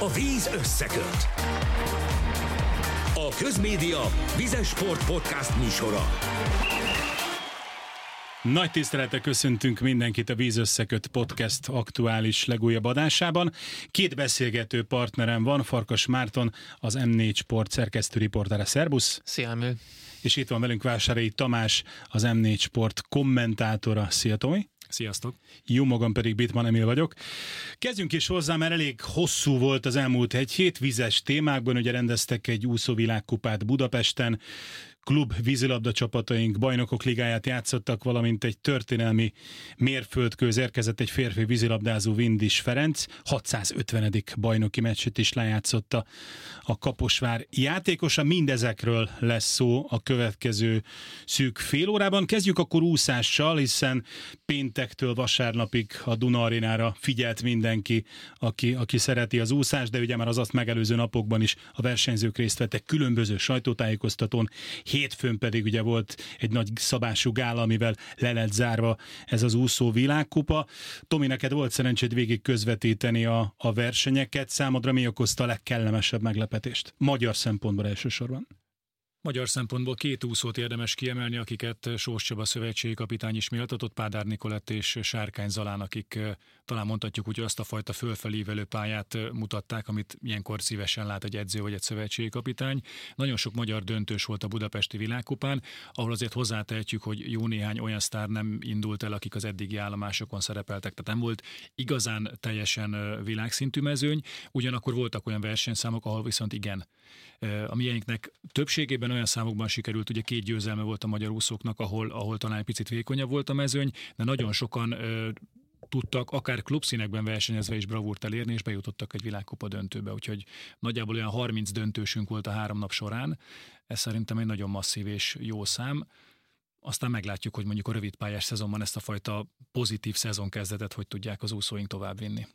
A víz összeköt. A Közmédia Vizes Sport Podcast műsora. Nagy tisztelettel köszöntünk mindenkit a Víz Összeköt Podcast aktuális legújabb adásában. Két beszélgető partnerem van, Farkas Márton, az M4 Sport szerkesztő riportere. Szerbusz! Szia, Emil! És itt van velünk Vásárai Tamás, az M4 Sport kommentátora. Szia, Tomi! Sziasztok! Jó magam pedig Bitman Emil vagyok. Kezdjünk is hozzá, mert elég hosszú volt az elmúlt egy hét vizes témákban. Ugye rendeztek egy úszóvilágkupát Budapesten, klub vízilabda csapataink bajnokok ligáját játszottak, valamint egy történelmi mérföldkőz érkezett egy férfi vízilabdázó Vindis Ferenc, 650. bajnoki meccset is lejátszotta a Kaposvár játékosa. Mindezekről lesz szó a következő szűk fél órában. Kezdjük akkor úszással, hiszen péntektől vasárnapig a Duna Arénára figyelt mindenki, aki, aki szereti az úszást, de ugye már az azt megelőző napokban is a versenyzők részt vettek különböző sajtótájékoztatón, hétfőn pedig ugye volt egy nagy szabású gála, amivel le lett zárva ez az úszó világkupa. Tomi, neked volt szerencséd végig közvetíteni a, a versenyeket. Számodra mi okozta a legkellemesebb meglepetést? Magyar szempontból elsősorban. Magyar szempontból két úszót érdemes kiemelni, akiket Sós Csaba szövetségi kapitány is méltatott, Pádár Nikolett és Sárkány Zalán, akik talán mondhatjuk úgy, azt a fajta fölfelívelő pályát mutatták, amit ilyenkor szívesen lát egy edző vagy egy szövetségi kapitány. Nagyon sok magyar döntős volt a budapesti világkupán, ahol azért hozzátehetjük, hogy jó néhány olyan sztár nem indult el, akik az eddigi állomásokon szerepeltek. Tehát nem volt igazán teljesen világszintű mezőny, ugyanakkor voltak olyan versenyszámok, ahol viszont igen. A miénknek többségében olyan számokban sikerült, ugye két győzelme volt a magyar úszóknak, ahol, ahol talán picit vékonyabb volt a mezőny, de nagyon sokan tudtak akár klubszínekben versenyezve is bravúrt elérni, és bejutottak egy világkupa döntőbe, úgyhogy nagyjából olyan 30 döntősünk volt a három nap során. Ez szerintem egy nagyon masszív és jó szám. Aztán meglátjuk, hogy mondjuk a rövid pályás szezonban ezt a fajta pozitív szezonkezdetet hogy tudják az úszóink továbbvinni.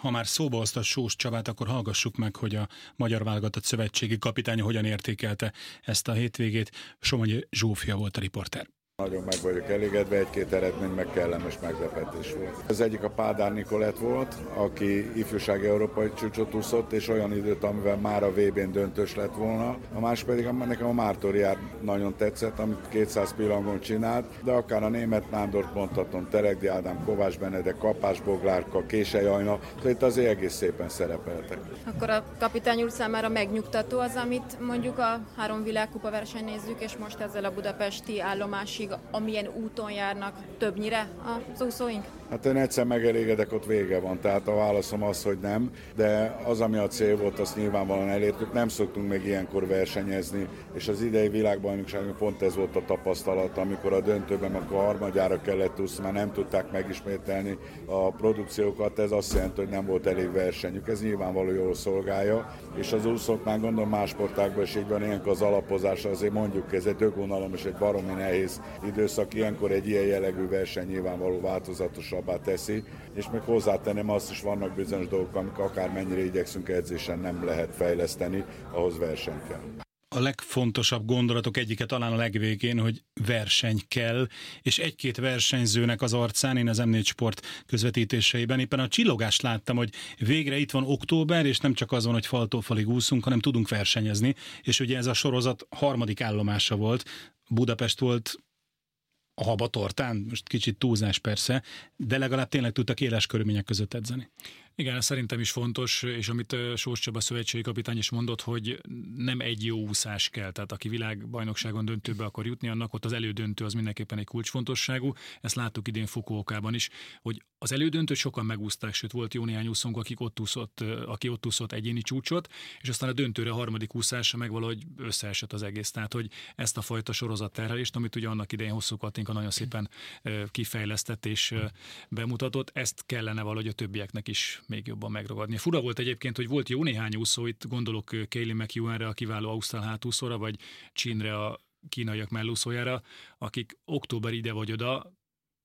Ha már szóba hozta Sós Csabát, akkor hallgassuk meg, hogy a Magyar Válogatott Szövetségi kapitánya hogyan értékelte ezt a hétvégét. Somonyi Zsófia volt a riporter. Nagyon meg vagyok elégedve, egy-két eredmény meg kellemes meglepetés volt. Az egyik a Pádár Nikolett volt, aki ifjúsági európai csúcsot úszott, és olyan időt, amivel már a VB-n döntős lett volna. A másik pedig nekem a Mártoriát nagyon tetszett, amit 200 pillangon csinált, de akár a német Nándort mondhatom, Teregdi Ádám, Kovács Benedek, Kapás Boglárka, Késely Ajna, tehát itt azért egész szépen szerepeltek. Akkor a kapitány úr számára megnyugtató az, amit mondjuk a három világkupa verseny nézzük, és most ezzel a budapesti állomásig amilyen úton járnak többnyire az úszóink? Hát én egyszer megelégedek, ott vége van, tehát a válaszom az, hogy nem, de az, ami a cél volt, azt nyilvánvalóan elértük, nem szoktunk még ilyenkor versenyezni, és az idei világbajnokságon pont ez volt a tapasztalat, amikor a döntőben, akkor a harmadjára kellett úszni, mert nem tudták megismételni a produkciókat, ez azt jelenti, hogy nem volt elég versenyük, ez nyilvánvaló jól szolgálja, és az úszóknál gondolom más sportákban is így van, ilyenkor az alapozás azért mondjuk ez egy dögunalom és egy baromi nehéz időszak, ilyenkor egy ilyen jellegű verseny nyilvánvaló változatosabbá teszi, és még hozzátenem azt is vannak bizonyos dolgok, amik akármennyire igyekszünk edzésen nem lehet fejleszteni, ahhoz verseny kell. A legfontosabb gondolatok egyike talán a legvégén, hogy verseny kell, és egy-két versenyzőnek az arcán, én az M4 Sport közvetítéseiben éppen a csillogást láttam, hogy végre itt van október, és nem csak az van, hogy faltól falig úszunk, hanem tudunk versenyezni, és ugye ez a sorozat harmadik állomása volt, Budapest volt a haba tortán, most kicsit túlzás persze, de legalább tényleg tudtak éles körülmények között edzeni. Igen, ez szerintem is fontos, és amit Sós Csaba szövetségi kapitány is mondott, hogy nem egy jó úszás kell, tehát aki világbajnokságon döntőbe akar jutni, annak ott az elődöntő az mindenképpen egy kulcsfontosságú. Ezt láttuk idén Fukuokában is, hogy az elődöntőt sokan megúszták, sőt volt jó néhány úszónk, akik ott úszott, aki ott úszott egyéni csúcsot, és aztán a döntőre a harmadik úszása meg valahogy összeesett az egész. Tehát, hogy ezt a fajta sorozat terhelést, amit ugye annak idején hosszú Katinka nagyon szépen kifejlesztett és bemutatott, ezt kellene valahogy a többieknek is még jobban megragadni. Fura volt egyébként, hogy volt jó néhány úszó, itt gondolok Kaylee McEwenre, a kiváló ausztrál hátúszóra, vagy Csinre, a kínaiak mellúszójára, akik október ide vagy oda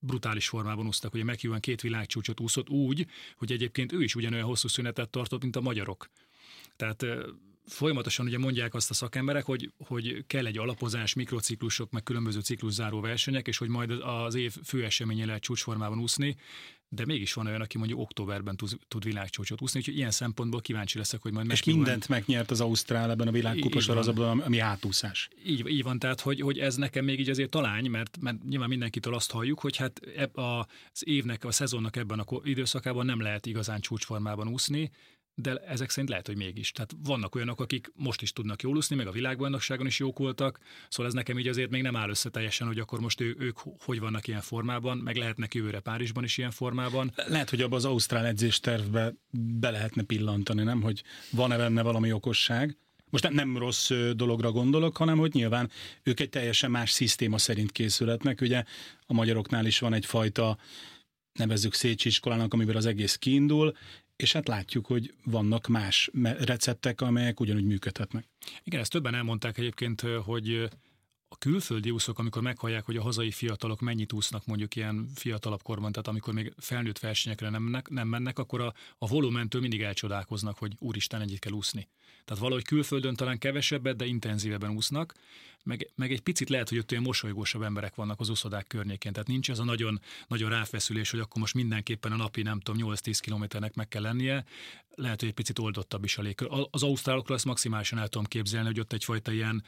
brutális formában úsztak. Ugye McEwen két világcsúcsot úszott úgy, hogy egyébként ő is ugyanolyan hosszú szünetet tartott, mint a magyarok. Tehát folyamatosan ugye mondják azt a szakemberek, hogy, hogy kell egy alapozás, mikrociklusok, meg különböző cikluszáró versenyek, és hogy majd az év fő eseménye lehet csúcsformában úszni, de mégis van olyan, aki mondjuk októberben tud, tud világcsúcsot úszni, úgyhogy ilyen szempontból kíváncsi leszek, hogy majd És mindent megnyert az Ausztrál ebben a világkupa sorozatban, ami átúszás. Így, így van, tehát hogy, hogy ez nekem még így azért talány, mert, mert nyilván mindenkitől azt halljuk, hogy hát eb, az évnek, a szezonnak ebben a időszakában nem lehet igazán csúcsformában úszni, de ezek szerint lehet, hogy mégis. Tehát vannak olyanok, akik most is tudnak jól úszni, meg a világbajnokságon is jók voltak, szóval ez nekem így azért még nem áll össze teljesen, hogy akkor most ő, ők hogy vannak ilyen formában, meg lehetnek jövőre Párizsban is ilyen formában. Lehet, hogy abban az ausztrál edzéstervbe be lehetne pillantani, nem? Hogy van-e benne valami okosság. Most nem, nem rossz dologra gondolok, hanem hogy nyilván ők egy teljesen más szisztéma szerint készületnek. Ugye a magyaroknál is van egyfajta nevezzük Szécsi iskolának, amiből az egész kiindul, és hát látjuk, hogy vannak más receptek, amelyek ugyanúgy működhetnek. Igen, ezt többen elmondták egyébként, hogy a külföldi úszók, amikor meghallják, hogy a hazai fiatalok mennyit úsznak mondjuk ilyen fiatalabb korban, tehát amikor még felnőtt versenyekre nem mennek, nem mennek akkor a, a volumentől mindig elcsodálkoznak, hogy úristen, egyet kell úszni. Tehát valahogy külföldön talán kevesebbet, de intenzívebben úsznak, meg, meg egy picit lehet, hogy ott olyan mosolygósabb emberek vannak az uszodák környékén. Tehát nincs ez a nagyon, nagyon ráfeszülés, hogy akkor most mindenképpen a napi, nem tudom, 8-10 kilométernek meg kell lennie. Lehet, hogy egy picit oldottabb is a légkör. Az ausztrálokról ezt maximálisan el tudom képzelni, hogy ott egyfajta ilyen,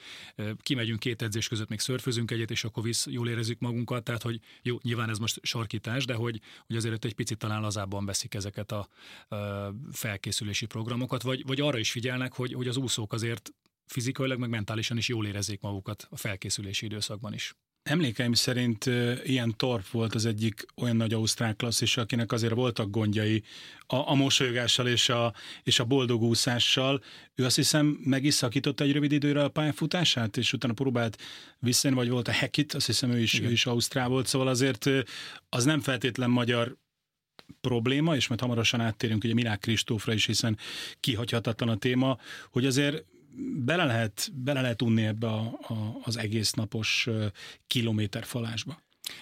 kimegyünk két edzés között, még szörfözünk egyet, és akkor visz, jól érezzük magunkat. Tehát, hogy jó, nyilván ez most sarkítás, de hogy, hogy azért egy picit talán lazábban veszik ezeket a, a felkészülési programokat, vagy, vagy arra is figyelnek, hogy, hogy az úszók azért fizikailag, meg mentálisan is jól érezzék magukat a felkészülési időszakban is. Emlékeim szerint ilyen Torp volt az egyik olyan nagy ausztrál klasszis, akinek azért voltak gondjai a, a mosolygással és a, és a boldog úszással. Ő azt hiszem meg is szakította egy rövid időre a pályafutását, és utána próbált visszajönni, vagy volt a Hekit, azt hiszem ő is, ő is ausztrál volt, szóval azért az nem feltétlen magyar probléma, és majd hamarosan áttérünk ugye Milák Kristófra is, hiszen kihagyhatatlan a téma, hogy azért bele lehet, bele lehet unni ebbe a, a, az egész napos kilométerfalásba.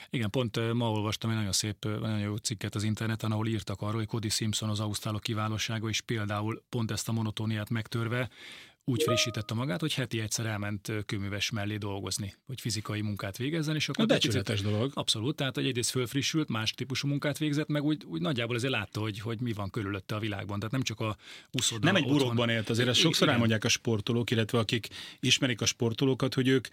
Igen, pont ma olvastam egy nagyon szép, nagyon jó cikket az interneten, ahol írtak arról, hogy Cody Simpson az ausztrálok kiválósága, és például pont ezt a monotóniát megtörve úgy frissítette magát, hogy heti egyszer elment kőműves mellé dolgozni, hogy fizikai munkát végezzen, és akkor... Becsületes dolog. Abszolút, tehát hogy egyrészt fölfrissült, más típusú munkát végzett, meg úgy, úgy nagyjából azért látta, hogy, hogy mi van körülötte a világban. Tehát nem csak a úszoda. Nem egy burokban élt, azért ezt sokszor elmondják a sportolók, illetve akik ismerik a sportolókat, hogy ők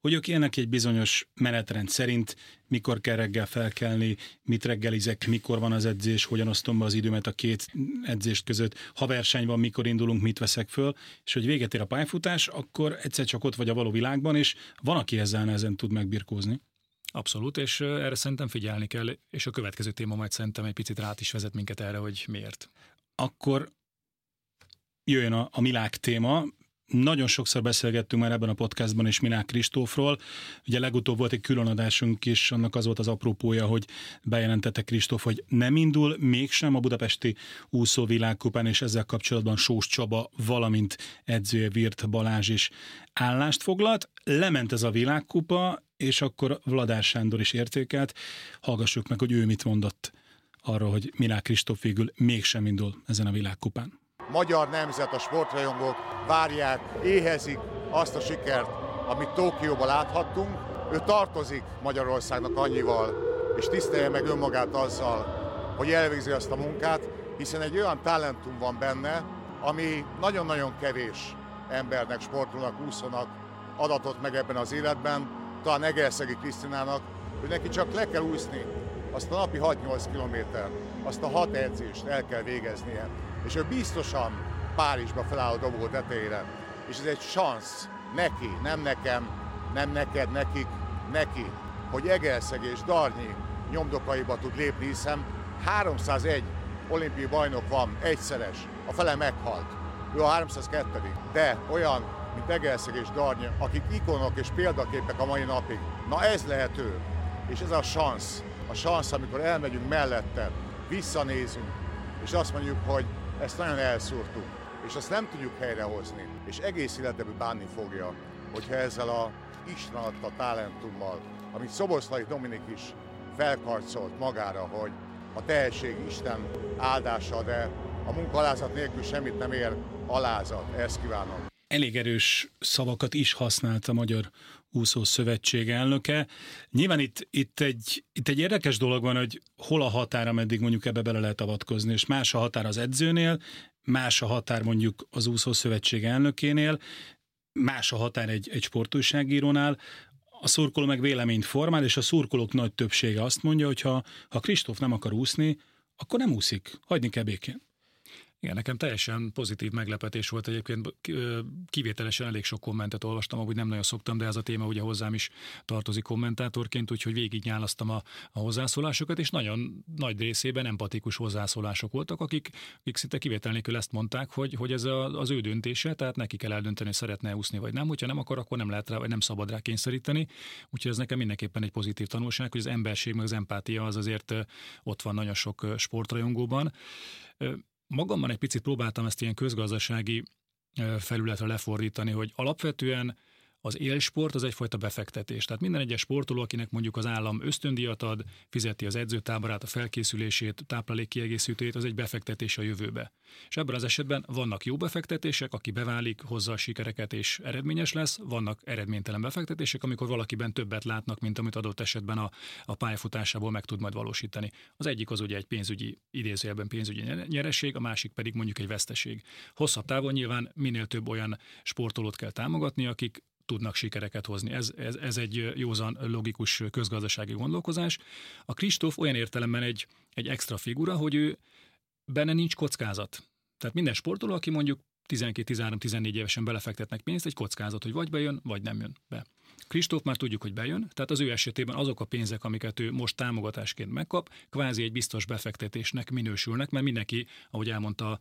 hogy ők élnek egy bizonyos menetrend szerint, mikor kell reggel felkelni, mit reggelizek, mikor van az edzés, hogyan osztom be az időmet a két edzést között, ha verseny van, mikor indulunk, mit veszek föl, és hogy véget ér a pályafutás, akkor egyszer csak ott vagy a való világban, és van, aki ezzel nehezen tud megbirkózni. Abszolút, és erre szerintem figyelni kell, és a következő téma majd szerintem egy picit rá is vezet minket erre, hogy miért. Akkor jöjjön a, a milák téma, nagyon sokszor beszélgettünk már ebben a podcastban is Minák Kristófról. Ugye legutóbb volt egy különadásunk is, annak az volt az apropója, hogy bejelentette Kristóf, hogy nem indul mégsem a budapesti úszóvilágkupán, és ezzel kapcsolatban Sós Csaba, valamint edzője Virt Balázs is állást foglalt. Lement ez a világkupa, és akkor Vladár Sándor is értékelt. Hallgassuk meg, hogy ő mit mondott arról, hogy Minák Kristóf végül mégsem indul ezen a világkupán magyar nemzet, a sportrajongók várják, éhezik azt a sikert, amit Tokióban láthattunk. Ő tartozik Magyarországnak annyival, és tisztelje meg önmagát azzal, hogy elvégzi azt a munkát, hiszen egy olyan talentum van benne, ami nagyon-nagyon kevés embernek, sportolónak, úszonak adatot meg ebben az életben, talán Egerszegi Krisztinának, hogy neki csak le kell úszni azt a napi 6-8 kilométer, azt a hat edzést el kell végeznie és ő biztosan Párizsba feláll a dobó tetejére. És ez egy szansz neki, nem nekem, nem neked, nekik, neki, hogy Egerszeg és Darnyi nyomdokaiba tud lépni, hiszen 301 olimpiai bajnok van, egyszeres, a fele meghalt. Ő a 302 de olyan, mint Egerszeg és Darnyi, akik ikonok és példaképek a mai napig. Na ez lehet ő, és ez a szansz, a szansz, amikor elmegyünk mellette, visszanézünk, és azt mondjuk, hogy ezt nagyon elszúrtuk, és azt nem tudjuk helyrehozni, és egész életben bánni fogja, hogyha ezzel a Isten adta talentummal, amit Szoboszlai Dominik is felkarcolt magára, hogy a tehetség Isten áldása, de A munkaalázat nélkül semmit nem ér alázat. Ezt kívánom. Elég erős szavakat is használt a Magyar Úszó Szövetség elnöke. Nyilván itt, itt, egy, itt egy érdekes dolog van, hogy hol a határ, ameddig mondjuk ebbe bele lehet avatkozni, és más a határ az edzőnél, más a határ mondjuk az Úszó Szövetség elnökénél, más a határ egy, egy sportújságírónál, a szurkoló meg véleményt formál, és a szurkolók nagy többsége azt mondja, hogy ha, ha Kristóf nem akar úszni, akkor nem úszik, hagyni kell békén. Igen, nekem teljesen pozitív meglepetés volt egyébként. Kivételesen elég sok kommentet olvastam, ahogy nem nagyon szoktam, de ez a téma ugye hozzám is tartozik kommentátorként, úgyhogy végig nyálasztam a, a hozzászólásokat, és nagyon nagy részében empatikus hozzászólások voltak, akik, akik szinte kivétel nélkül ezt mondták, hogy, hogy ez a, az ő döntése, tehát neki kell eldönteni, hogy szeretne úszni vagy nem. Hogyha nem akar, akkor nem lehet rá, vagy nem szabad rá kényszeríteni. Úgyhogy ez nekem mindenképpen egy pozitív tanulság, hogy az emberség, meg az empátia az azért ott van nagyon sok sportrajongóban magamban egy picit próbáltam ezt ilyen közgazdasági felületre lefordítani, hogy alapvetően az élsport az egyfajta befektetés. Tehát minden egyes sportoló, akinek mondjuk az állam ösztöndíjat ad, fizeti az edzőtáborát, a felkészülését, táplálék kiegészítőjét, az egy befektetés a jövőbe. És ebben az esetben vannak jó befektetések, aki beválik, hozza a sikereket és eredményes lesz, vannak eredménytelen befektetések, amikor valakiben többet látnak, mint amit adott esetben a, a pályafutásából meg tud majd valósítani. Az egyik az ugye egy pénzügyi, idézőjelben pénzügyi nyereség, a másik pedig mondjuk egy veszteség. Hosszabb távon nyilván minél több olyan sportolót kell támogatni, akik tudnak sikereket hozni. Ez, ez, ez egy józan, logikus közgazdasági gondolkozás. A Kristóf olyan értelemben egy, egy extra figura, hogy ő benne nincs kockázat. Tehát minden sportoló, aki mondjuk 12-13-14 évesen belefektetnek pénzt, egy kockázat, hogy vagy bejön, vagy nem jön be. Kristóf már tudjuk, hogy bejön, tehát az ő esetében azok a pénzek, amiket ő most támogatásként megkap, kvázi egy biztos befektetésnek minősülnek, mert mindenki, ahogy elmondta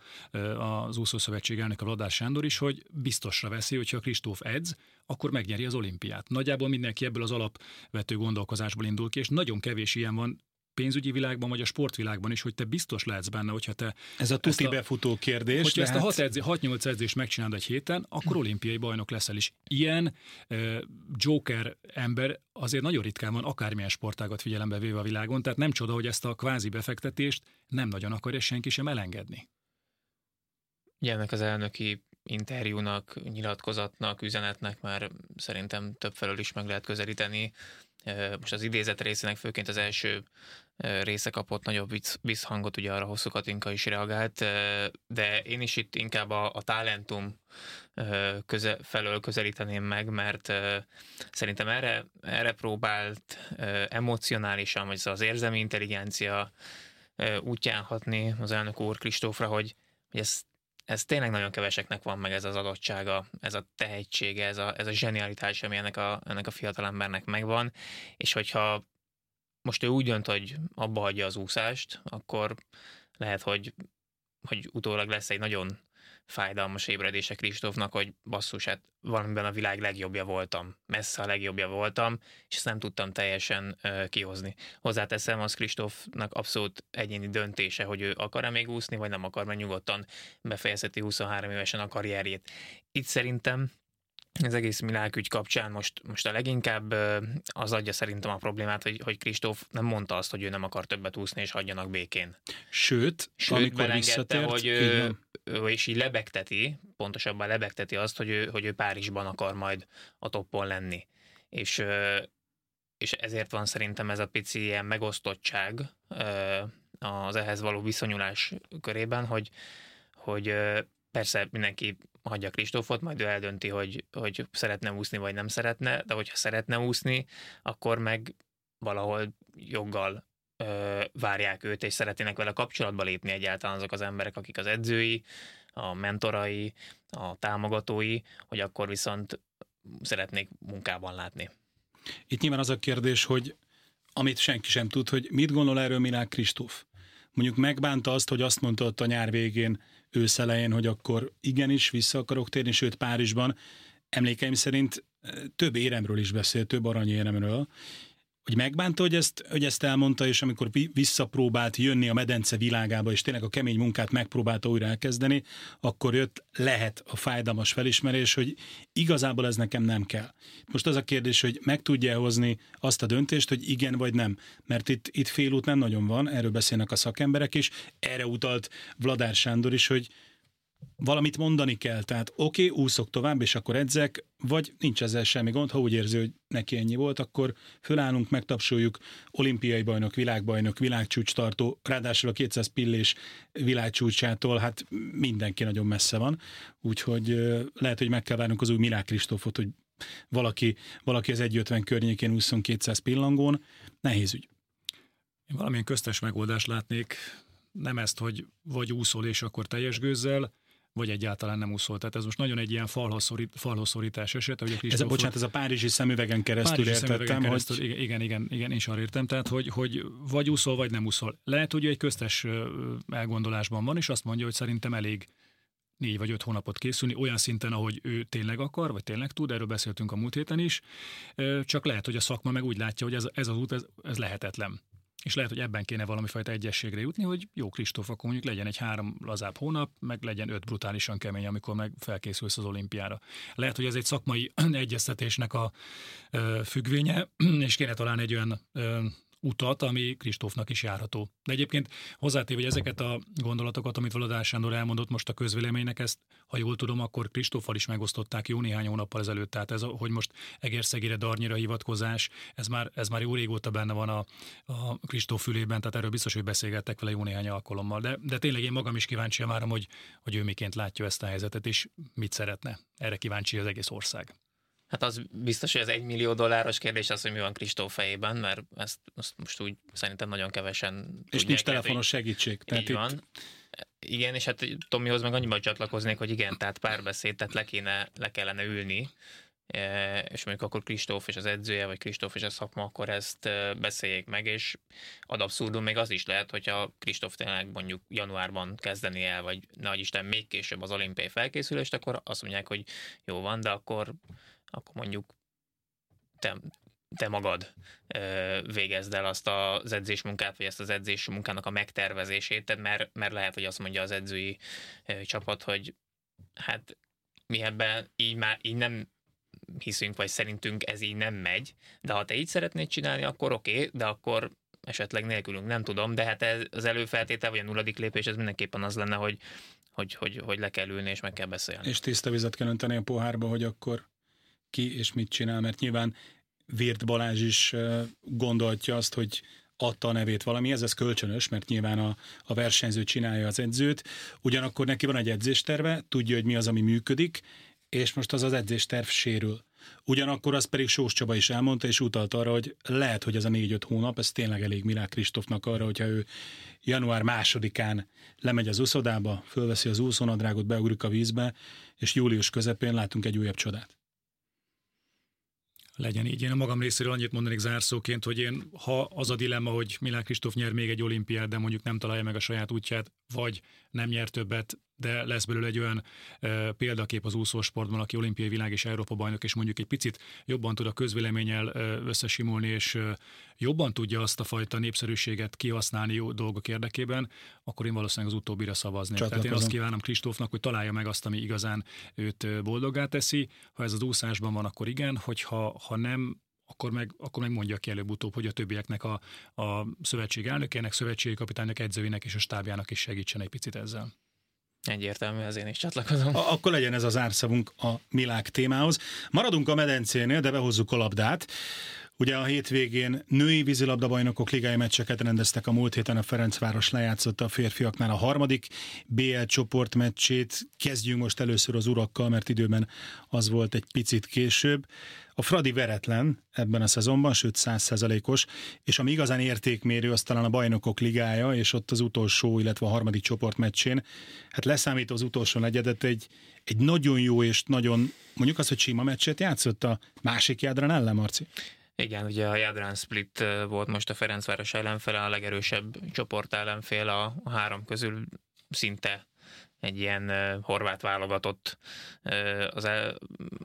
az úszószövetség elnök a Vladár Sándor is, hogy biztosra veszi, hogyha Kristóf edz, akkor megnyeri az olimpiát. Nagyjából mindenki ebből az alapvető gondolkozásból indul ki, és nagyon kevés ilyen van pénzügyi világban, vagy a sportvilágban is, hogy te biztos lehetsz benne, hogyha te... Ez a tuti a, befutó kérdés. Hogyha ezt a 6-8 edzés, 6 edzést megcsinálod egy héten, akkor olimpiai bajnok leszel is. Ilyen uh, Joker ember azért nagyon ritkán van akármilyen sportágat figyelembe véve a világon, tehát nem csoda, hogy ezt a kvázi befektetést nem nagyon akarja senki sem elengedni. Ugye ennek az elnöki interjúnak, nyilatkozatnak, üzenetnek már szerintem több felől is meg lehet közelíteni. Most az idézet részének főként az első része kapott nagyobb visszhangot, ugye arra hosszú Katinka is reagált, de én is itt inkább a, a talentum köze, felől közelíteném meg, mert szerintem erre, erre próbált emocionálisan, vagy az érzelmi intelligencia útján hatni az elnök úr Kristófra, hogy, hogy ez, ez tényleg nagyon keveseknek van meg ez az adottsága, ez a tehetsége, ez a, ez a zsenialitás, ami ennek a, ennek a fiatalembernek megvan, és hogyha most ő úgy dönt, hogy abba hagyja az úszást, akkor lehet, hogy, hogy utólag lesz egy nagyon fájdalmas ébredése Kristófnak, hogy basszus, hát valamiben a világ legjobbja voltam, messze a legjobbja voltam, és ezt nem tudtam teljesen uh, kihozni. Hozzáteszem, az Kristófnak abszolút egyéni döntése, hogy ő akar-e még úszni, vagy nem akar, mert nyugodtan befejezheti 23 évesen a karrierjét. Itt szerintem az egész világügy kapcsán most, most a leginkább az adja szerintem a problémát, hogy, hogy Kristóf nem mondta azt, hogy ő nem akar többet úszni, és hagyjanak békén. Sőt, Sőt amikor visszatért, hogy ő, ő, és így lebegteti, pontosabban lebegteti azt, hogy ő, hogy ő Párizsban akar majd a toppon lenni. És, és ezért van szerintem ez a pici ilyen megosztottság az ehhez való viszonyulás körében, hogy, hogy persze mindenki hagyja Kristófot, majd ő eldönti, hogy, hogy szeretne úszni, vagy nem szeretne, de hogyha szeretne úszni, akkor meg valahol joggal ö, várják őt, és szeretnének vele kapcsolatba lépni egyáltalán azok az emberek, akik az edzői, a mentorai, a támogatói, hogy akkor viszont szeretnék munkában látni. Itt nyilván az a kérdés, hogy amit senki sem tud, hogy mit gondol erről Milák Kristóf. Mondjuk megbánta azt, hogy azt mondta ott a nyár végén, őszelején, hogy akkor igenis vissza akarok térni, sőt Párizsban. Emlékeim szerint eh, több éremről is beszélt, több aranyéremről, hogy megbánta, hogy ezt, hogy ezt elmondta, és amikor visszapróbált jönni a medence világába, és tényleg a kemény munkát megpróbálta újra elkezdeni, akkor jött lehet a fájdalmas felismerés, hogy igazából ez nekem nem kell. Most az a kérdés, hogy meg tudja hozni azt a döntést, hogy igen vagy nem. Mert itt, itt félút nem nagyon van, erről beszélnek a szakemberek is, erre utalt Vladár Sándor is, hogy valamit mondani kell, tehát oké, okay, úszok tovább, és akkor edzek, vagy nincs ezzel semmi gond, ha úgy érzi, hogy neki ennyi volt, akkor fölállunk, megtapsoljuk, olimpiai bajnok, világbajnok, világcsúcs tartó, ráadásul a 200 pillés világcsúcsától, hát mindenki nagyon messze van, úgyhogy lehet, hogy meg kell várnunk az új Milák Kristófot, hogy valaki, valaki az 150 környékén úszon 200 pillangón, nehéz ügy. Én valamilyen köztes megoldást látnék, nem ezt, hogy vagy úszol és akkor teljes gőzzel, vagy egyáltalán nem úszol. Tehát ez most nagyon egy ilyen falhosszorítás eset. Hogy a ez a, bocsánat, ez a párizsi szemüvegen keresztül párizsi értettem. Szemüvegen keresztül, hogy... Igen, igen, igen, igen, én is arra értem. Tehát, hogy, hogy vagy úszol, vagy nem úszol. Lehet, hogy egy köztes elgondolásban van, és azt mondja, hogy szerintem elég négy vagy öt hónapot készülni, olyan szinten, ahogy ő tényleg akar, vagy tényleg tud, erről beszéltünk a múlt héten is, csak lehet, hogy a szakma meg úgy látja, hogy ez, ez az út, ez, ez lehetetlen. És lehet, hogy ebben kéne valami fajta egyességre jutni, hogy jó Kristóf, akkor mondjuk legyen egy három lazább hónap, meg legyen öt brutálisan kemény, amikor meg felkészülsz az olimpiára. Lehet, hogy ez egy szakmai egyeztetésnek a ö, függvénye, és kéne talán egy olyan ö, utat, ami Kristófnak is járható. De egyébként hozzátéve, hogy ezeket a gondolatokat, amit Valadás Sándor elmondott most a közvéleménynek, ezt, ha jól tudom, akkor Kristóffal is megosztották jó néhány hónappal ezelőtt. Tehát ez, hogy most Egerszegire, Darnyira hivatkozás, ez már, ez már jó régóta benne van a, a Kristóf fülében, tehát erről biztos, hogy beszélgettek vele jó néhány alkalommal. De, de tényleg én magam is kíváncsi várom, hogy, hogy ő miként látja ezt a helyzetet, és mit szeretne. Erre kíváncsi az egész ország. Hát az biztos, hogy az egy millió dolláros kérdés az, hogy mi van Kristóf fejében, mert ezt, ezt most úgy szerintem nagyon kevesen És nincs telefonos segítség. Tehát így itt... van. Igen, és hát Tomihoz meg annyiban csatlakoznék, hogy igen, tehát párbeszéd, tehát le, kéne, le kellene ülni, e, és mondjuk akkor Kristóf és az edzője, vagy Kristóf és a szakma, akkor ezt e, beszéljék meg, és ad abszurdum még az is lehet, hogyha Kristóf tényleg mondjuk januárban kezdeni el, vagy nagy Isten még később az olimpiai felkészülést, akkor azt mondják, hogy jó van, de akkor akkor mondjuk te, te magad végezd el azt az edzésmunkát, vagy ezt az edzés munkának a megtervezését, mert, mert lehet, hogy azt mondja az edzői csapat, hogy hát mi ebben így már így nem hiszünk, vagy szerintünk ez így nem megy, de ha te így szeretnéd csinálni, akkor oké, okay, de akkor esetleg nélkülünk, nem tudom, de hát ez az előfeltétel, vagy a nulladik lépés, ez mindenképpen az lenne, hogy, hogy, hogy, hogy le kell ülni, és meg kell beszélni. És tiszta vizet kell önteni a pohárba, hogy akkor ki és mit csinál, mert nyilván Vért Balázs is gondoltja azt, hogy adta a nevét valami, ez kölcsönös, mert nyilván a, a versenyző csinálja az edzőt, ugyanakkor neki van egy edzésterve, tudja, hogy mi az, ami működik, és most az az edzésterv sérül. Ugyanakkor az pedig Sós Csaba is elmondta, és utalt arra, hogy lehet, hogy ez a négy-öt hónap, ez tényleg elég Milák Kristófnak arra, hogyha ő január másodikán lemegy az úszodába, fölveszi az úszónadrágot, beugrik a vízbe, és július közepén látunk egy újabb csodát legyen így. Én a magam részéről annyit mondanék zárszóként, hogy én, ha az a dilemma, hogy Milán Kristóf nyer még egy olimpiát, de mondjuk nem találja meg a saját útját, vagy nem nyer többet, de lesz belőle egy olyan e, példakép az úszósportban, aki olimpiai világ és Európa bajnok, és mondjuk egy picit jobban tud a közvéleménnyel e, összesimulni, és e, jobban tudja azt a fajta népszerűséget kihasználni jó dolgok érdekében, akkor én valószínűleg az utóbbira szavaznék. Tehát én azt kívánom Kristófnak, hogy találja meg azt, ami igazán őt boldoggá teszi. Ha ez az úszásban van, akkor igen, hogyha ha nem, akkor meg, akkor meg mondja ki előbb-utóbb, hogy a többieknek a, a szövetség elnökének, szövetségi kapitánynak, edzőinek és a stábjának is segítsen egy picit ezzel. Egyértelmű, az én is csatlakozom. Akkor legyen ez az árszavunk a Milák témához. Maradunk a medencénél, de behozzuk a labdát. Ugye a hétvégén női vízilabdabajnokok ligai meccseket rendeztek a múlt héten a Ferencváros lejátszotta a férfiaknál a harmadik BL csoportmeccsét. Kezdjünk most először az urakkal, mert időben az volt egy picit később. A Fradi veretlen ebben a szezonban, sőt százszerzalékos, és ami igazán értékmérő, az talán a bajnokok ligája, és ott az utolsó, illetve a harmadik csoportmeccsén, hát leszámítva az utolsó negyedet, egy, egy nagyon jó és nagyon, mondjuk azt, hogy sima meccset játszott a másik jádran ellen, Marci. Igen, ugye a Jadran Split volt most a Ferencváros ellenfele, a legerősebb csoport ellenfél a, három közül szinte egy ilyen uh, horvát válogatott uh, az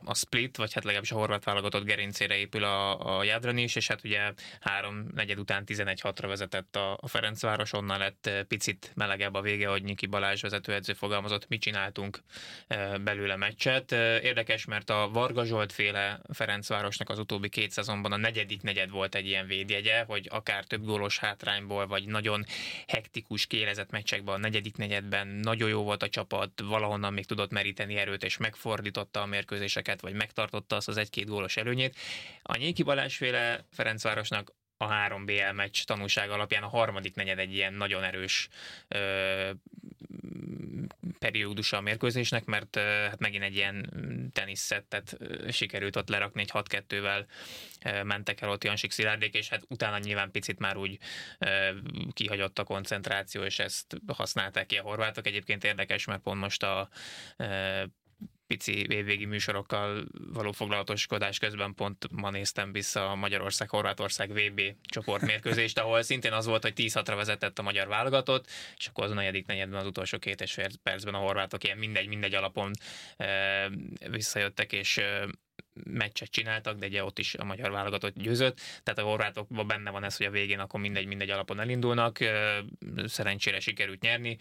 a split, vagy hát legalábbis a horvát válogatott gerincére épül a, a Jadran is, és hát ugye három negyed után 11-6-ra vezetett a, a Ferencváros, onnan lett picit melegebb a vége, hogy Nyiki Balázs vezetőedző fogalmazott, mit csináltunk belőle meccset. Érdekes, mert a Varga Zsolt féle Ferencvárosnak az utóbbi két szezonban a negyedik negyed volt egy ilyen védjegye, hogy akár több gólos hátrányból, vagy nagyon hektikus, kérezett meccsekben a negyedik negyedben nagyon jó volt a csapat, valahonnan még tudott meríteni erőt, és megfordította a mérkőzéseket, vagy megtartotta azt az egy-két gólos előnyét. A Nyéki Balázs féle Ferencvárosnak a három BL meccs tanúság alapján a harmadik negyed egy ilyen nagyon erős ö, periódusa a mérkőzésnek, mert hát megint egy ilyen teniszettet sikerült ott lerakni, egy 6-2-vel mentek el ott Jansik Szilárdék, és hát utána nyilván picit már úgy kihagyott a koncentráció, és ezt használták ki a horvátok. Egyébként érdekes, mert pont most a pici évvégi műsorokkal való foglalatoskodás közben pont ma néztem vissza a Magyarország-Horvátország VB csoportmérkőzést, ahol szintén az volt, hogy 10-6-ra vezetett a magyar válogatott, és akkor az a negyedik negyedben az utolsó két és fél percben a horvátok ilyen mindegy-mindegy alapon e, visszajöttek, és e, meccset csináltak, de ugye ott is a magyar válogatott győzött, tehát a horvátokban benne van ez, hogy a végén akkor mindegy, mindegy alapon elindulnak, szerencsére sikerült nyerni,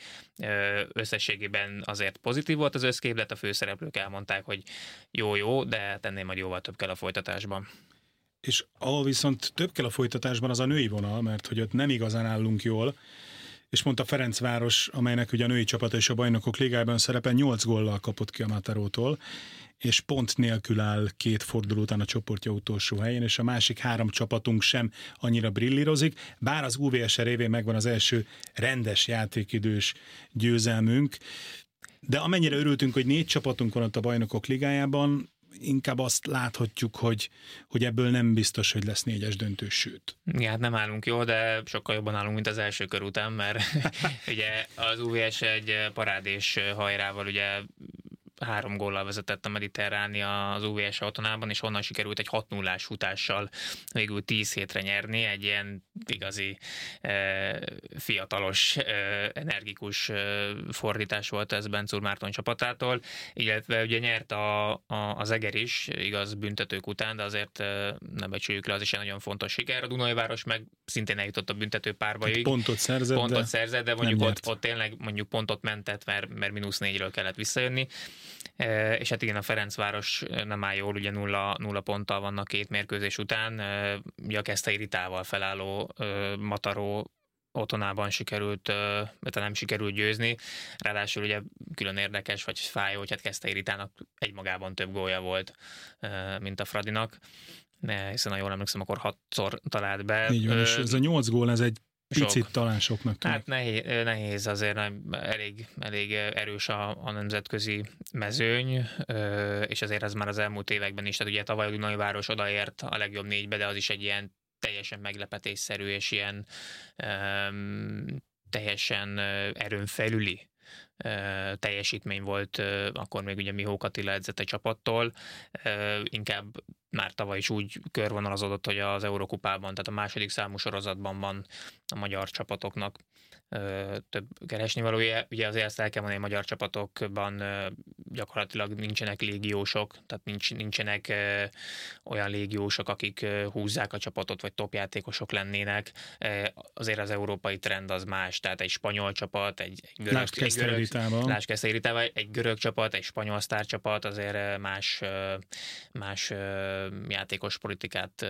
összességében azért pozitív volt az összképlet, a főszereplők elmondták, hogy jó-jó, de tenné majd jóval több kell a folytatásban. És ahol viszont több kell a folytatásban, az a női vonal, mert hogy ott nem igazán állunk jól, és mondta Ferencváros, amelynek ugye a női csapata és a bajnokok ligában szerepel, 8 góllal kapott ki a Matarótól, és pont nélkül áll két forduló után a csoportja utolsó helyén, és a másik három csapatunk sem annyira brillírozik, bár az UVSR révén megvan az első rendes játékidős győzelmünk, de amennyire örültünk, hogy négy csapatunk van ott a bajnokok ligájában, inkább azt láthatjuk, hogy, hogy ebből nem biztos, hogy lesz négyes döntő, sőt. Ja, hát nem állunk jól, de sokkal jobban állunk, mint az első kör után, mert ugye az UVS egy parádés hajrával ugye három góllal vezetett a Mediterránia az UVS otthonában, és onnan sikerült egy 6 0 futással végül 10 hétre nyerni, egy ilyen igazi e, fiatalos, e, energikus e, fordítás volt ez Bencúr Márton csapatától, illetve ugye nyert a, a, az Eger is, igaz büntetők után, de azért ne becsüljük le, az is egy nagyon fontos siker. A Dunajváros meg szintén eljutott a büntető párbaig. Pontot szerzett, pontot de szerzett, de mondjuk ott, ott tényleg mondjuk pontot mentett, mert, mert mínusz négyről kellett visszajönni. És hát igen, a Ferencváros nem áll jól, ugye nulla, nulla ponttal vannak két mérkőzés után, ugye a Kesztei Ritával felálló Mataró otthonában sikerült, mert nem sikerült győzni. Ráadásul ugye külön érdekes, vagy fájó, hogy hát Kesztei Ritának egymagában több gólja volt, mint a Fradinak. Hiszen, ha jól emlékszem, akkor hatszor talált be. Így van, és ez a nyolc gól, ez egy Picit talán soknak tűnik. Hát nehéz, nehéz azért elég, elég erős a, a nemzetközi mezőny, és azért ez már az elmúlt években is, tehát ugye tavaly a Dunai Város odaért a legjobb négybe, de az is egy ilyen teljesen meglepetésszerű és ilyen um, teljesen erőn felüli teljesítmény volt, akkor még ugye Mihó Katila edzett egy csapattól, inkább már tavaly is úgy körvonalazódott, hogy az Eurokupában, tehát a második számú sorozatban van a magyar csapatoknak több keresni valója. Ugye azért ezt el kell mondani, hogy magyar csapatokban gyakorlatilag nincsenek légiósok, tehát nincs, nincsenek olyan légiósok, akik húzzák a csapatot, vagy topjátékosok lennének. Azért az európai trend az más, tehát egy spanyol csapat, egy, egy görög, egy görög, egy görög csapat, egy spanyol sztárcsapat azért más, más játékos politikát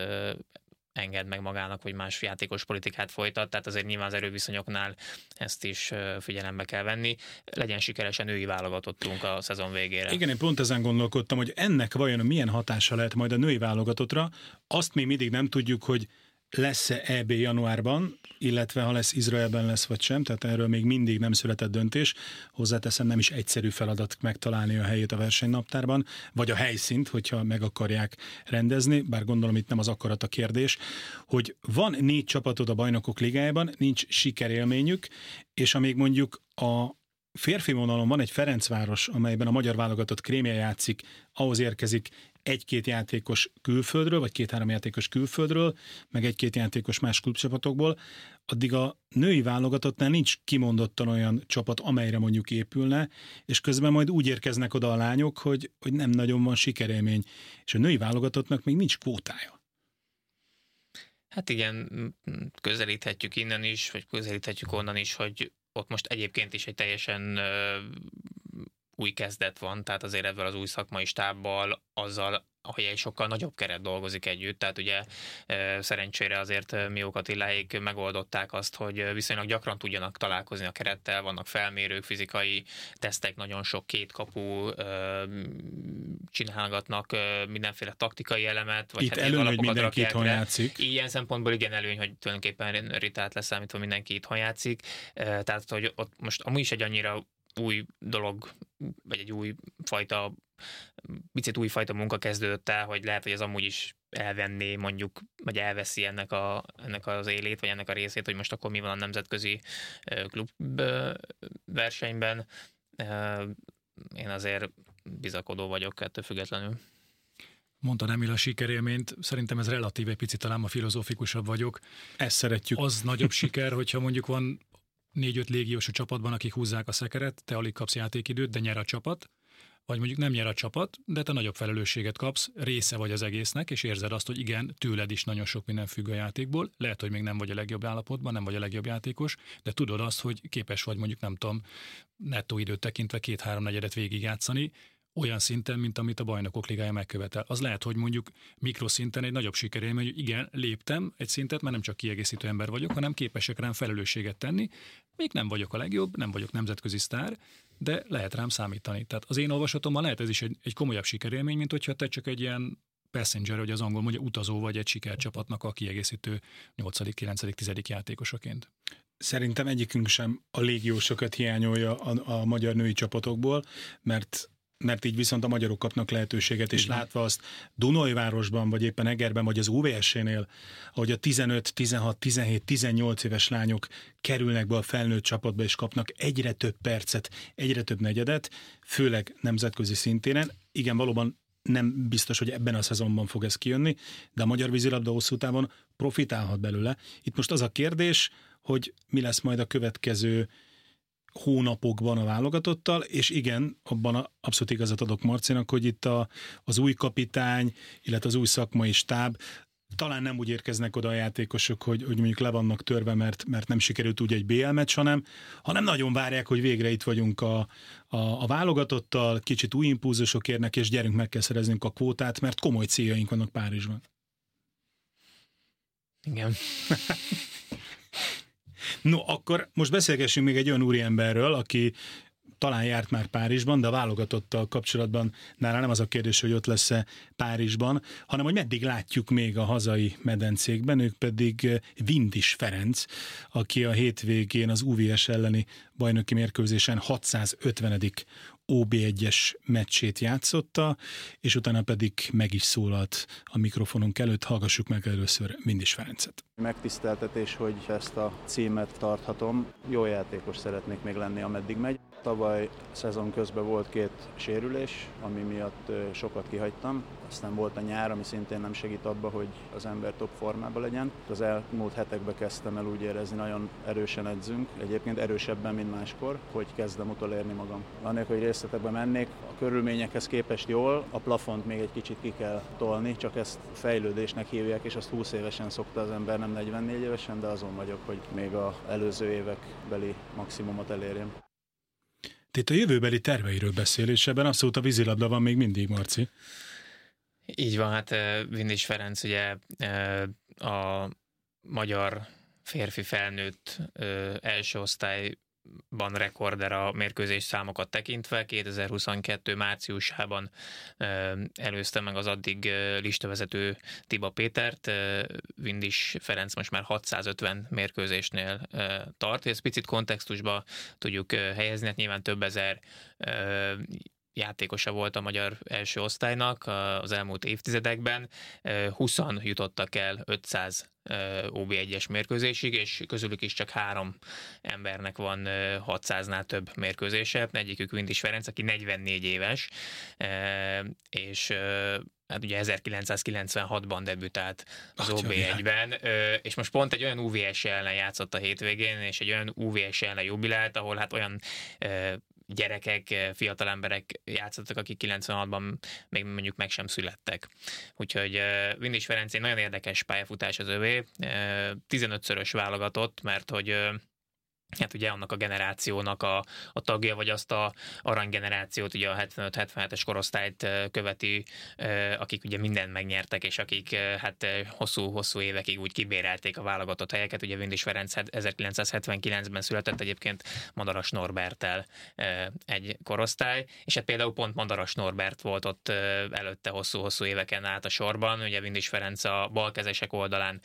enged meg magának, vagy más játékos politikát folytat, tehát azért nyilván az erőviszonyoknál ezt is figyelembe kell venni. Legyen sikeresen női válogatottunk a szezon végére. Igen, én pont ezen gondolkodtam, hogy ennek vajon milyen hatása lehet majd a női válogatottra. Azt még mindig nem tudjuk, hogy lesz-e EB januárban, illetve ha lesz Izraelben lesz vagy sem, tehát erről még mindig nem született döntés. Hozzáteszem, nem is egyszerű feladat megtalálni a helyét a versenynaptárban, vagy a helyszínt, hogyha meg akarják rendezni, bár gondolom itt nem az akarat a kérdés, hogy van négy csapatod a bajnokok ligájában, nincs sikerélményük, és amíg mondjuk a férfi vonalon van egy Ferencváros, amelyben a magyar válogatott krémje játszik, ahhoz érkezik egy-két játékos külföldről, vagy két-három játékos külföldről, meg egy-két játékos más klubcsapatokból, addig a női válogatottnál nincs kimondottan olyan csapat, amelyre mondjuk épülne, és közben majd úgy érkeznek oda a lányok, hogy, hogy nem nagyon van sikerélmény, és a női válogatottnak még nincs kvótája. Hát igen, közelíthetjük innen is, vagy közelíthetjük onnan is, hogy ott most egyébként is egy teljesen új kezdet van, tehát azért ebben az új szakmai stábbal, azzal, hogy egy sokkal nagyobb keret dolgozik együtt, tehát ugye szerencsére azért Miók Attiláig megoldották azt, hogy viszonylag gyakran tudjanak találkozni a kerettel, vannak felmérők, fizikai tesztek, nagyon sok két kapu csinálgatnak mindenféle taktikai elemet. Vagy Itt hát előny, hogy mindenki itthon játszik. Ilyen szempontból igen előny, hogy tulajdonképpen Ritát leszámítva mindenki itthon játszik, tehát hogy ott most amúgy is egy annyira új dolog, vagy egy új fajta, picit új fajta munka kezdődött el, hogy lehet, hogy ez amúgy is elvenné mondjuk, vagy elveszi ennek, a, ennek az élét, vagy ennek a részét, hogy most akkor mi van a nemzetközi klub versenyben. Én azért bizakodó vagyok ettől függetlenül. Mondta Emil a sikerélményt, szerintem ez relatív egy picit talán a filozófikusabb vagyok. Ezt szeretjük. Az nagyobb siker, hogyha mondjuk van négy-öt a csapatban, akik húzzák a szekeret, te alig kapsz játékidőt, de nyer a csapat, vagy mondjuk nem nyer a csapat, de te nagyobb felelősséget kapsz, része vagy az egésznek, és érzed azt, hogy igen, tőled is nagyon sok minden függ a játékból, lehet, hogy még nem vagy a legjobb állapotban, nem vagy a legjobb játékos, de tudod azt, hogy képes vagy mondjuk nem tudom, nettó időt tekintve két-három negyedet végigjátszani, olyan szinten, mint amit a bajnokok ligája megkövetel. Az lehet, hogy mondjuk mikroszinten egy nagyobb sikerélmény, hogy igen, léptem egy szintet, mert nem csak kiegészítő ember vagyok, hanem képesek rám felelősséget tenni. Még nem vagyok a legjobb, nem vagyok nemzetközi sztár, de lehet rám számítani. Tehát az én olvasatommal lehet ez is egy, egy komolyabb sikerélmény, mint hogyha te csak egy ilyen passenger, hogy az angol mondja, utazó vagy egy sikercsapatnak a kiegészítő 8., 9., 10. játékosaként. Szerintem egyikünk sem a légiósokat hiányolja a, a magyar női csapatokból, mert mert így viszont a magyarok kapnak lehetőséget, és Igen. látva azt Dunajvárosban, vagy éppen Egerben, vagy az UVS-nél, ahogy a 15, 16, 17, 18 éves lányok kerülnek be a felnőtt csapatba, és kapnak egyre több percet, egyre több negyedet, főleg nemzetközi szintéren. Igen, valóban nem biztos, hogy ebben a szezonban fog ez kijönni, de a magyar vízilabda hosszú távon profitálhat belőle. Itt most az a kérdés, hogy mi lesz majd a következő hónapokban a válogatottal, és igen, abban abszolút igazat adok Marcinak, hogy itt a, az új kapitány, illetve az új szakmai stáb talán nem úgy érkeznek oda a játékosok, hogy, hogy mondjuk le vannak törve, mert, mert nem sikerült úgy egy BL meccs, hanem, hanem nagyon várják, hogy végre itt vagyunk a, a, a válogatottal, kicsit új impulzusok érnek, és gyerünk meg kell szereznünk a kvótát, mert komoly céljaink vannak Párizsban. Igen. No, akkor most beszélgessünk még egy olyan úriemberről, aki talán járt már Párizsban, de a válogatottal kapcsolatban nála nem az a kérdés, hogy ott lesz-e Párizsban, hanem hogy meddig látjuk még a hazai medencékben, ők pedig Vindis Ferenc, aki a hétvégén az UVS elleni bajnoki mérkőzésen 650. OB1-es meccsét játszotta, és utána pedig meg is szólalt a mikrofonunk előtt. Hallgassuk meg először Vindis Ferencet. Megtiszteltetés, hogy ezt a címet tarthatom. Jó játékos szeretnék még lenni, ameddig megy. Tavaly szezon közben volt két sérülés, ami miatt sokat kihagytam. Aztán volt a nyár, ami szintén nem segít abba, hogy az ember top formában legyen. Az elmúlt hetekben kezdtem el úgy érezni, nagyon erősen edzünk. Egyébként erősebben, mint máskor, hogy kezdem utolérni magam. Annélkül, hogy részletekbe mennék, a körülményekhez képest jól, a plafont még egy kicsit ki kell tolni, csak ezt fejlődésnek hívják, és azt 20 évesen szokta az ember, nem 44 évesen, de azon vagyok, hogy még a előző évek beli maximumot elérjem. Itt a jövőbeli terveiről beszél, és ebben abszolút a vízilabda van még mindig, Marci. Így van, hát Vindis Ferenc ugye a magyar férfi felnőtt első osztály rekorder a mérkőzés számokat tekintve. 2022 márciusában előzte meg az addig listavezető Tiba Pétert. Vindis Ferenc most már 650 mérkőzésnél tart. Ezt picit kontextusba tudjuk helyezni, hát nyilván több ezer játékosa volt a magyar első osztálynak az elmúlt évtizedekben. 20 jutottak el 500 OB1-es mérkőzésig, és közülük is csak három embernek van 600-nál több mérkőzése. Egyikük Vindis Ferenc, aki 44 éves, és hát ugye 1996-ban debütált az OB1-ben, és most pont egy olyan UVS ellen játszott a hétvégén, és egy olyan UVS ellen jubilált, ahol hát olyan gyerekek, fiatal emberek játszottak, akik 96-ban még mondjuk meg sem születtek. Úgyhogy Vindis Ferenc egy nagyon érdekes pályafutás az övé, 15-szörös válogatott, mert hogy hát ugye annak a generációnak a, a tagja, vagy azt a aranygenerációt, ugye a 75-77-es korosztályt követi, akik ugye mindent megnyertek, és akik hát hosszú-hosszú évekig úgy kibérelték a válogatott helyeket. Ugye Vindis Ferenc 1979-ben született egyébként Madaras Norbertel egy korosztály, és hát például pont Madaras Norbert volt ott előtte hosszú-hosszú éveken át a sorban. Ugye Vindis Ferenc a balkezesek oldalán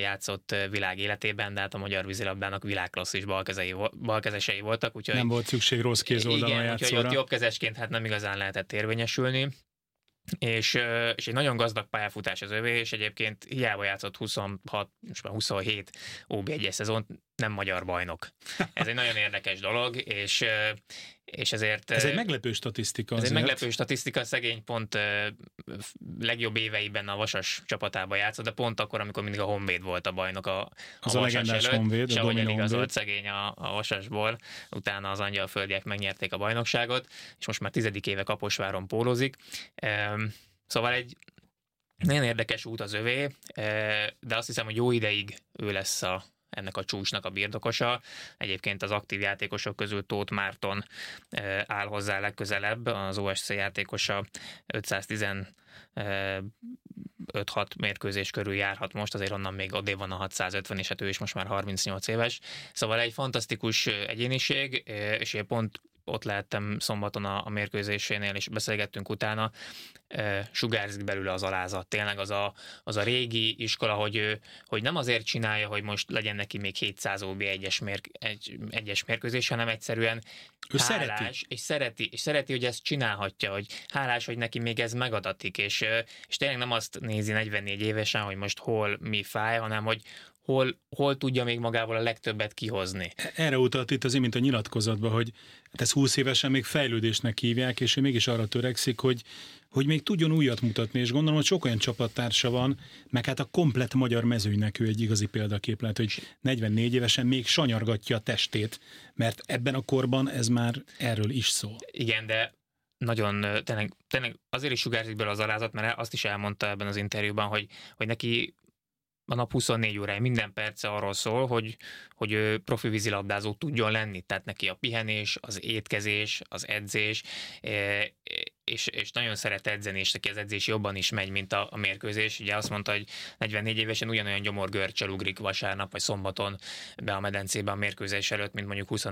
játszott világ életében, de hát a magyar vízilabdának világklasszis balkezei, balkezesei voltak. Úgyhogy, nem volt szükség rossz kéz oldalon Igen, úgyhogy ott jobbkezesként hát nem igazán lehetett érvényesülni és, és egy nagyon gazdag pályafutás az övé, és egyébként hiába játszott 26, most már 27 OB1-es szezont, nem magyar bajnok. Ez egy nagyon érdekes dolog, és, és ezért... Ez egy meglepő statisztika. Ez azért. egy meglepő statisztika, szegény pont legjobb éveiben a Vasas csapatába játszott, de pont akkor, amikor mindig a Honvéd volt a bajnok a, a az a, a előtt, Honvéd, a ahogy eligazolt szegény a, a Vasasból, utána az angyalföldiek megnyerték a bajnokságot, és most már tizedik éve Kaposváron pólózik. Szóval egy nagyon érdekes út az övé, de azt hiszem, hogy jó ideig ő lesz a, ennek a csúcsnak a birtokosa. Egyébként az aktív játékosok közül Tóth Márton áll hozzá legközelebb, az OSC játékosa 510 5-6 mérkőzés körül járhat most, azért onnan még odébb van a 650, és hát ő is most már 38 éves. Szóval egy fantasztikus egyéniség, és én pont ott lehettem szombaton a, a mérkőzésénél, és beszélgettünk utána, e, sugárzik belőle az alázat. Tényleg az a, az a régi iskola, hogy, ő, hogy nem azért csinálja, hogy most legyen neki még 700 OB egyes, mér, egy, egyes mérkőzés, hanem egyszerűen ő hálás, szereti. és szereti, és szereti, hogy ezt csinálhatja, hogy hálás, hogy neki még ez megadatik, és, és tényleg nem azt nézi 44 évesen, hogy most hol mi fáj, hanem hogy, hol, hol tudja még magával a legtöbbet kihozni. Erre utalt itt az imént a nyilatkozatban, hogy hát ez 20 évesen még fejlődésnek hívják, és ő mégis arra törekszik, hogy, hogy még tudjon újat mutatni, és gondolom, hogy sok olyan csapattársa van, meg hát a komplet magyar mezőnynek ő egy igazi példaképlet, hogy 44 évesen még sanyargatja a testét, mert ebben a korban ez már erről is szól. Igen, de nagyon, tényleg, tényleg azért is sugárzik belőle az alázat, mert azt is elmondta ebben az interjúban, hogy, hogy neki a nap 24 órája minden perce arról szól, hogy, hogy ő profi vízilabdázó tudjon lenni, tehát neki a pihenés, az étkezés, az edzés, és, és nagyon szeret edzeni, és neki az edzés jobban is megy, mint a, a mérkőzés. Ugye azt mondta, hogy 44 évesen ugyanolyan gyomorgörcsel ugrik vasárnap vagy szombaton be a medencébe a mérkőzés előtt, mint mondjuk 20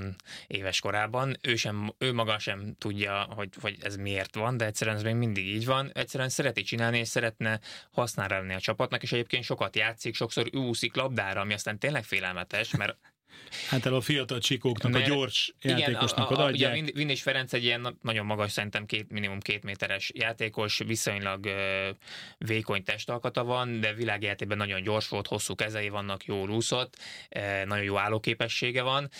éves korában. Ő, sem, ő maga sem tudja, hogy, hogy ez miért van, de egyszerűen ez még mindig így van. Egyszerűen szereti csinálni, és szeretne használni a csapatnak, és egyébként sokat játszik, sokszor ő úszik labdára, ami aztán tényleg félelmetes, mert Hát el a fiatal csikóknak, Mert, a gyors igen, játékosnak a, a, odaadják. Ugye Vinis Ferenc egy ilyen nagyon magas, szerintem két, minimum két méteres játékos, viszonylag ö, vékony testalkata van, de világjátékben nagyon gyors volt, hosszú kezei vannak, jó úszott, ö, nagyon jó állóképessége van,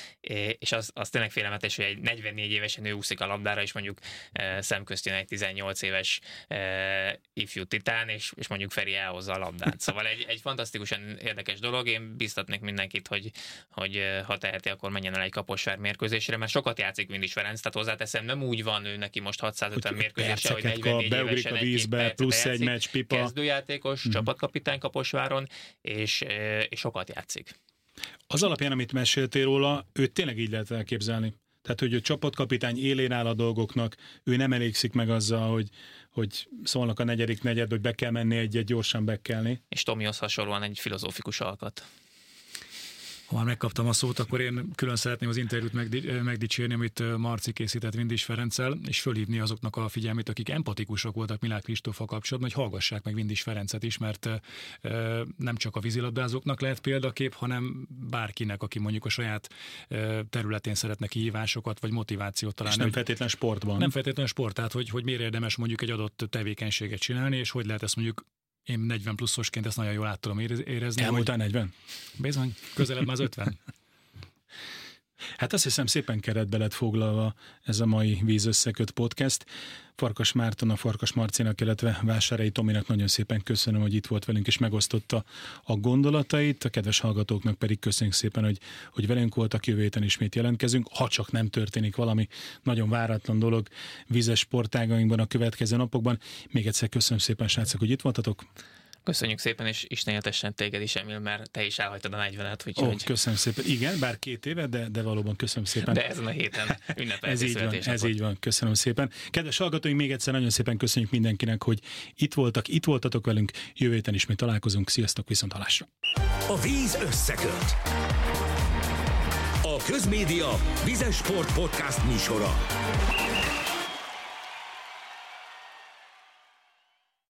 és az, az tényleg félelmetes, hogy egy 44 évesen ő úszik a labdára, és mondjuk ö, szemközt jön egy 18 éves ö, ifjú titán, és, és mondjuk Feri elhozza a labdát. Szóval egy, egy fantasztikusan érdekes dolog, én biztatnék mindenkit, hogy, hogy ha teheti, akkor menjen el egy kaposvár mérkőzésre, mert sokat játszik Vindis Ferenc, tehát hozzáteszem, nem úgy van ő neki most 650 mérkőzése, hogy 44 kap, évesen a vízbe, egy plusz egy meccs, pipa. Kezdőjátékos, hmm. csapatkapitány Kaposváron, és, és sokat játszik. Az alapján, amit meséltél róla, őt tényleg így lehet elképzelni. Tehát, hogy a csapatkapitány élén áll a dolgoknak, ő nem elégszik meg azzal, hogy, hogy szólnak a negyedik negyed, hogy be kell menni egy-egy gyorsan bekelni. És Tomihoz hasonlóan egy filozófikus alkat. Ha már megkaptam a szót, akkor én külön szeretném az interjút megdicsérni, amit Marci készített Vindis Ferenccel, és fölhívni azoknak a figyelmét, akik empatikusak voltak Milák Kristófa kapcsolatban, hogy hallgassák meg Vindis Ferencet is, mert nem csak a vízilabdázóknak lehet példakép, hanem bárkinek, aki mondjuk a saját területén szeretne kihívásokat vagy motivációt találni. És nem feltétlen sportban. Nem feltétlenül sport, tehát hogy, hogy miért érdemes mondjuk egy adott tevékenységet csinálni, és hogy lehet ezt mondjuk én 40 pluszosként ezt nagyon jól át tudom érezni. Elmúltál 40? Bizony, közelebb már az 50. Hát azt hiszem szépen keretbe lett foglalva ez a mai vízösszeköt podcast. Farkas Márton, a Farkas Marcinak, illetve Vásárai Tominak nagyon szépen köszönöm, hogy itt volt velünk és megosztotta a gondolatait. A kedves hallgatóknak pedig köszönjük szépen, hogy, hogy velünk voltak, jövő héten ismét jelentkezünk, ha csak nem történik valami nagyon váratlan dolog vízes sportágainkban a következő napokban. Még egyszer köszönöm szépen, srácok, hogy itt voltatok. Köszönjük szépen, és istenetesen téged is, Emil, mert te is elhagytad a 40-et. Úgyhogy... Oh, köszönöm szépen. Igen, bár két éve, de, de valóban köszönöm szépen. De ezen a héten Ez így van, ez így van. Köszönöm szépen. Kedves hallgatóink, még egyszer nagyon szépen köszönjük mindenkinek, hogy itt voltak, itt voltatok velünk. Jövő héten ismét találkozunk. Sziasztok, viszont halásra. A víz összeköt. A Közmédia Vizes Sport Podcast műsora.